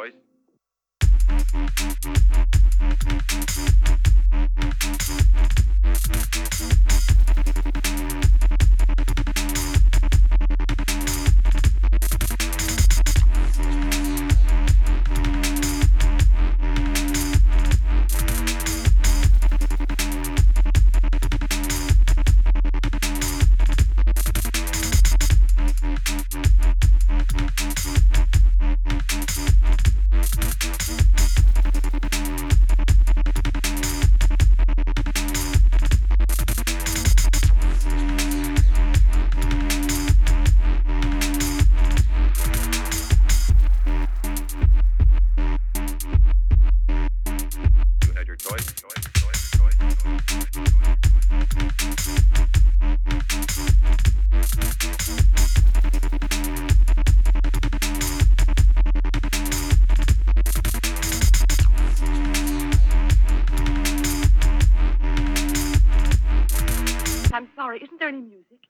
Choice. Isn't there any music?